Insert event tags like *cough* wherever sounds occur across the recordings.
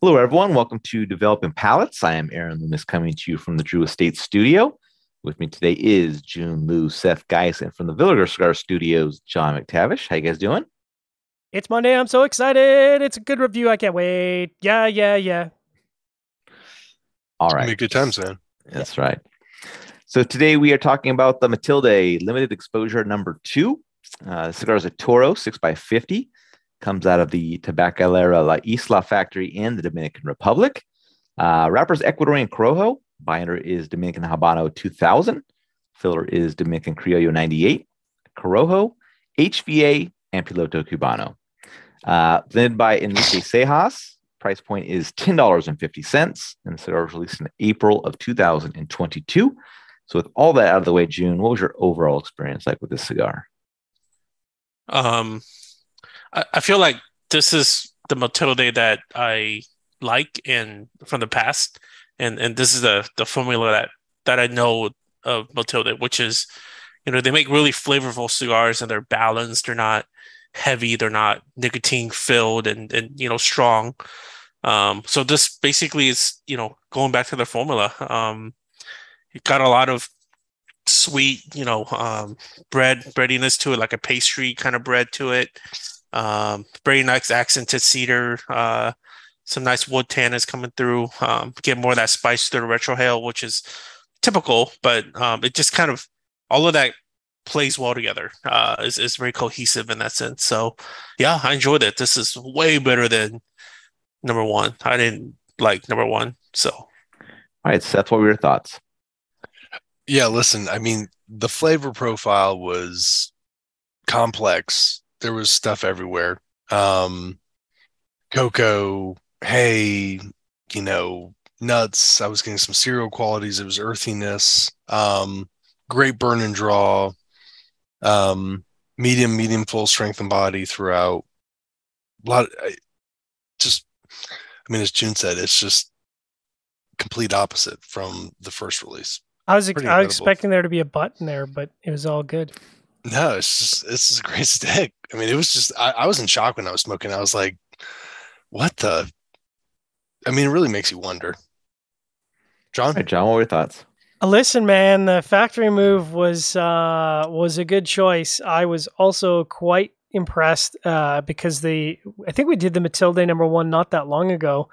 Hello, everyone. Welcome to Developing Palates. I am Aaron Loomis coming to you from the Drew Estate Studio. With me today is June Liu, Seth Geis, and from the Villager Cigar Studios, John McTavish. How you guys doing? It's Monday. I'm so excited. It's a good review. I can't wait. Yeah, yeah, yeah. All right. Make good times, man. That's yeah. right. So today we are talking about the Matilde limited exposure number two. Uh, the cigar is a Toro 6x50 comes out of the Tabacalera La Isla factory in the Dominican Republic. Uh, wrapper's Ecuadorian Corojo. Binder is Dominican Habano 2000. Filler is Dominican Criollo 98. Corojo, HVA, and Piloto Cubano. Uh, blended by Enrique Cejas. Price point is $10.50. And the cigar was released in April of 2022. So, with all that out of the way, June, what was your overall experience like with this cigar? Um, I, I feel like this is the Matilde that I like and from the past, and and this is the the formula that that I know of Matilde, which is, you know, they make really flavorful cigars and they're balanced. They're not heavy. They're not nicotine filled and and you know strong. Um, so this basically is you know going back to the formula. Um, it got a lot of sweet, you know, um, bread breadiness to it, like a pastry kind of bread to it. Um, very nice accented cedar. Uh, some nice wood tannins coming through. Um, get more of that spice through the retrohale, which is typical, but um, it just kind of all of that plays well together. Uh, is is very cohesive in that sense. So, yeah, I enjoyed it. This is way better than number one. I didn't like number one. So, all right, Seth, what were your thoughts? Yeah, listen, I mean, the flavor profile was complex there was stuff everywhere. Um, cocoa, hay, you know, nuts. I was getting some cereal qualities. It was earthiness. Um, great burn and draw. Um, medium, medium, full strength and body throughout. A lot. Of, I, just, I mean, as June said, it's just complete opposite from the first release. I was I was expecting there to be a button there, but it was all good. No, it's just it's just a great *laughs* stick. I mean, it was just I, I was in shock when I was smoking. I was like, what the? I mean, it really makes you wonder. John, hey, John, what were your thoughts? Uh, listen, man, the factory move was uh, was a good choice. I was also quite impressed uh, because the I think we did the Matilde number one not that long ago,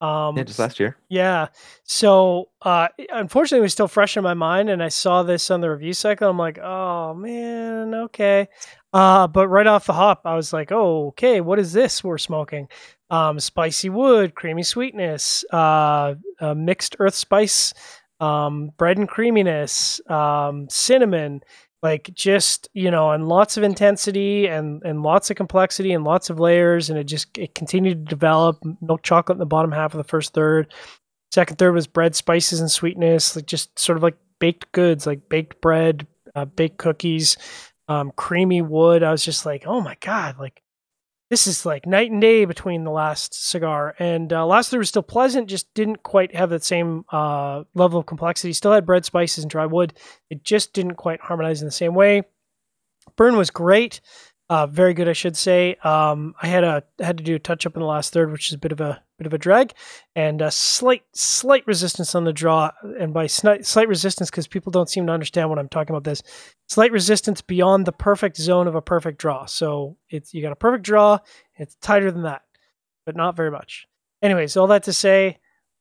um, yeah, just last year. Yeah. So, uh, unfortunately, it was still fresh in my mind, and I saw this on the review cycle. I'm like, oh man, okay. Uh, but right off the hop, I was like, oh, okay, what is this we're smoking? Um, spicy wood, creamy sweetness, uh, mixed earth spice, um, bread and creaminess, um, cinnamon, like just you know and lots of intensity and and lots of complexity and lots of layers and it just it continued to develop. Milk chocolate in the bottom half of the first third. Second third was bread spices and sweetness like just sort of like baked goods like baked bread uh, baked cookies um, creamy wood. I was just like oh my god like this is like night and day between the last cigar. And uh, last cigar was still pleasant just didn't quite have that same uh, level of complexity. Still had bread spices and dry wood. It just didn't quite harmonize in the same way. Burn was great. Uh, very good, I should say. Um, I had a had to do a touch up in the last third, which is a bit of a bit of a drag, and a slight slight resistance on the draw. And by slight, slight resistance, because people don't seem to understand what I'm talking about. This slight resistance beyond the perfect zone of a perfect draw. So it's you got a perfect draw. It's tighter than that, but not very much. Anyways, all that to say,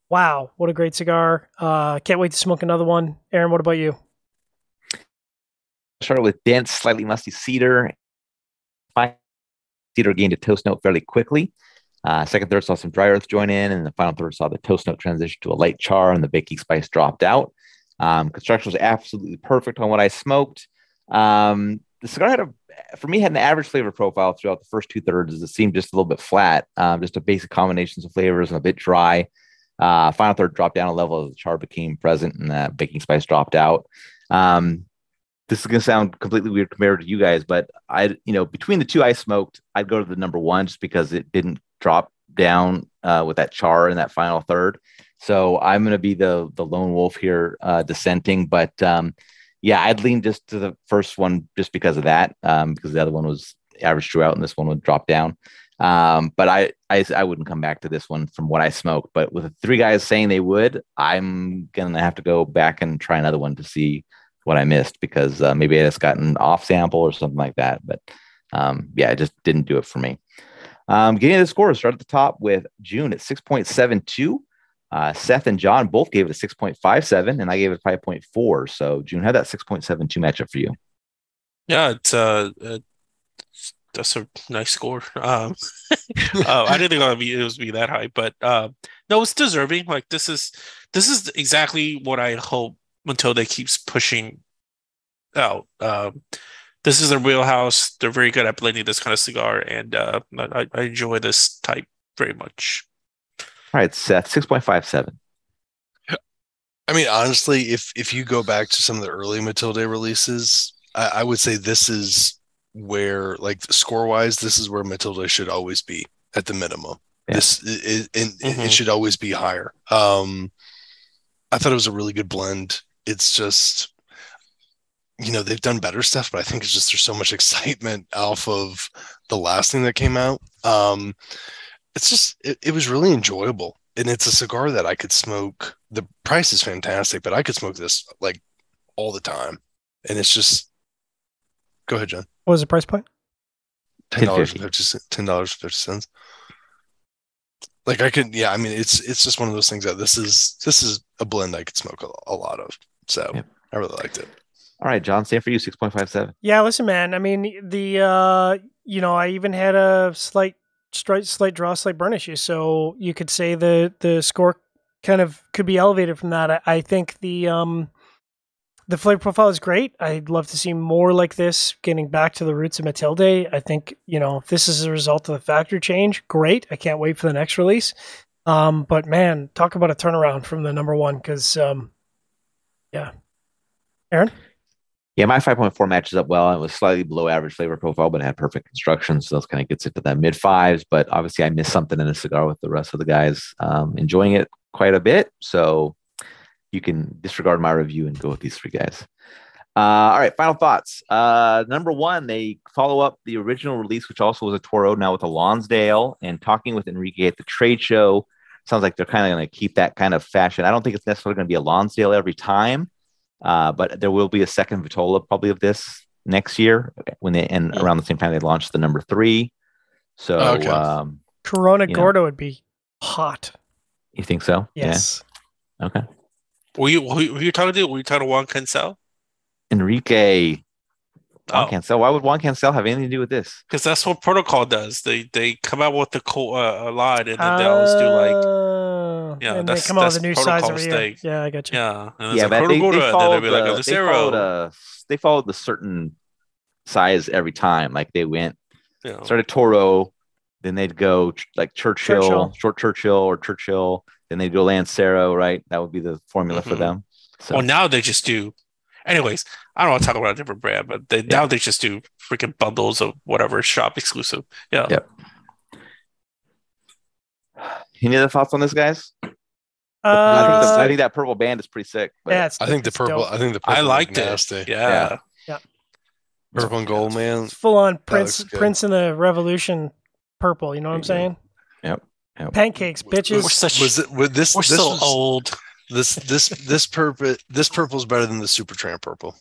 wow, what a great cigar! Uh, can't wait to smoke another one. Aaron, what about you? Started with dense, slightly musty cedar cedar gained a toast note fairly quickly. Uh, second third saw some dry earth join in, and the final third saw the toast note transition to a light char, and the baking spice dropped out. Um, construction was absolutely perfect on what I smoked. Um, the cigar had a, for me, had an average flavor profile throughout the first two thirds. It seemed just a little bit flat, um, just a basic combinations of flavors and a bit dry. Uh, final third dropped down a level as the char became present and the baking spice dropped out. Um, this is going to sound completely weird compared to you guys, but I, you know, between the two I smoked, I'd go to the number one just because it didn't drop down uh, with that char in that final third. So I'm going to be the the lone wolf here, uh, dissenting. But um, yeah, I'd lean just to the first one just because of that, um, because the other one was average throughout, and this one would drop down. Um, but I, I I wouldn't come back to this one from what I smoked. But with three guys saying they would, I'm gonna have to go back and try another one to see what I missed because uh, maybe I just got an off sample or something like that. But um, yeah, it just didn't do it for me. Um, getting the scores, start at the top with June at 6.72. Uh, Seth and John both gave it a 6.57, and I gave it 5.4. So June had that 6.72 matchup for you. Yeah, it's uh, uh that's a nice score. Um, *laughs* uh, I didn't think it be, it was be that high, but uh, no, it's deserving. Like this is this is exactly what I hope Matilde keeps pushing out. Um, this is their wheelhouse. They're very good at blending this kind of cigar, and uh, I, I enjoy this type very much. All right, Seth, six point five seven. I mean, honestly, if if you go back to some of the early Matilde releases, I, I would say this is where, like, score wise, this is where Matilde should always be at the minimum. Yeah. This it, it, Mhm. it should always be higher. Um, I thought it was a really good blend. It's just, you know, they've done better stuff, but I think it's just there's so much *laughs* excitement off of the last thing that came out. Um, it's just it, it was really enjoyable, and it's a cigar that I could smoke. The price is fantastic, but I could smoke this like all the time, and it's just. Go ahead, John. What was the price point? Ten dollars $10.50. fifty ten dollars fifty cents. Like I could, yeah. I mean, it's it's just one of those things that this is this is a blend I could smoke a, a lot of. So Yep. I really liked it. All right, John, same for you, six point five seven. Yeah, listen, man. I mean, the uh, you know, I even had a slight, slight, slight draw, slight burn issue. So you could say the the score kind of could be elevated from that. I, I think the um, the flavor profile is great. I'd love to see more like this, getting back to the roots of Matilde. I think you know if this is a result of the factory change, great. I can't wait for the next release. Um, but man, talk about a turnaround from the number one because um, yeah, Aaron. Yeah, my 5.4 matches up well. It was slightly below average flavor profile, but it had perfect construction. So those kind of gets it to that mid fives. But obviously, I missed something in a cigar with the rest of the guys um, enjoying it quite a bit. So you can disregard my review and go with these three guys. Uh, all right, final thoughts. Uh, number one, they follow up the original release, which also was a Toro, now with a Lonsdale, and talking with Enrique at the trade show. Sounds like they're kind of going to keep that kind of fashion. I don't think it's necessarily going to be a Lonsdale every time, uh, but there will be a second Vitola probably of this next year when they and Yeah. around the same time they launched the number three. So, Okay. um, Corona You know. Gordo would be hot. you think so? Yes. Yeah. Okay. Were you were you, were you talking to? Were you talking to Juan Cancel? Enrique. Juan Oh. Cancel. Why would Juan Cancel have anything to do with this? Because that's what protocol does. They they come out with the co- uh, a line and then they always do like Oh, Yeah, and they that's- come out with a new size protocol every year. mistake. Yeah, I got you. yeah, and yeah, like but they, Protocol, they and then followed they'll like the, they followed Lucero. they followed the certain size every time. Like they went You know. started Toro, then they'd go like Churchill, Churchill. short Churchill or Churchill, then they'd go Lancero, right? That would be the formula for Mhm. them. So Well, now they just do. Anyways, I don't want to talk about a different brand, but they now they just do freaking bundles of whatever shop exclusive. Yeah. Yeah. any other thoughts on this, guys? I, think the, Uh, I think that purple band is pretty sick. But yeah, it's, I think the purple. dope. I think the purple I liked it. nasty. Yeah. Purple and gold, man. It's full on Prince. Prince in the Revolution purple. You know what I'm saying? Yep, yep. Pancakes, We're bitches. such Was it? Was this? we're this so was, old. This this this purple this purple's better than the Supertramp purple.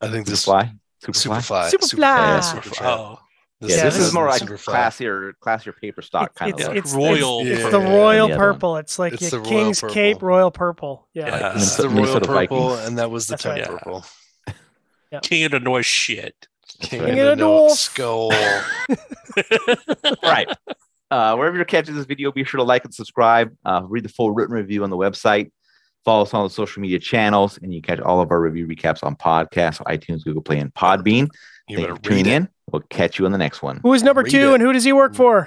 I think this Superfly, Superfly. Superfly. Superfly. Yeah, Superfly. Oh, Yeah, Yeah, this this is more like Superfly. classier, classier paper stock It's, kind it's, of. look. look. it's, Royal It's, it's Yeah. the royal Yeah, the other one. purple. It's like It's your the King's purple. Cape royal purple. Yeah. Yeah. It's the Minnesota royal purple, Vikings. and that was the That's right. temp Yeah. purple. *laughs* King of the North shit. King right. of King the of the North North. skull. All *laughs* right. Uh, wherever you're catching this video, be sure to like and subscribe. Uh, read the full written review on the website. Follow us on the social media channels, and you can catch all of our review recaps on podcasts, iTunes, Google Play, and Podbean. You Thank you for tuning it. in. We'll catch you on the next one. Who is number Read two it. and who does he work for?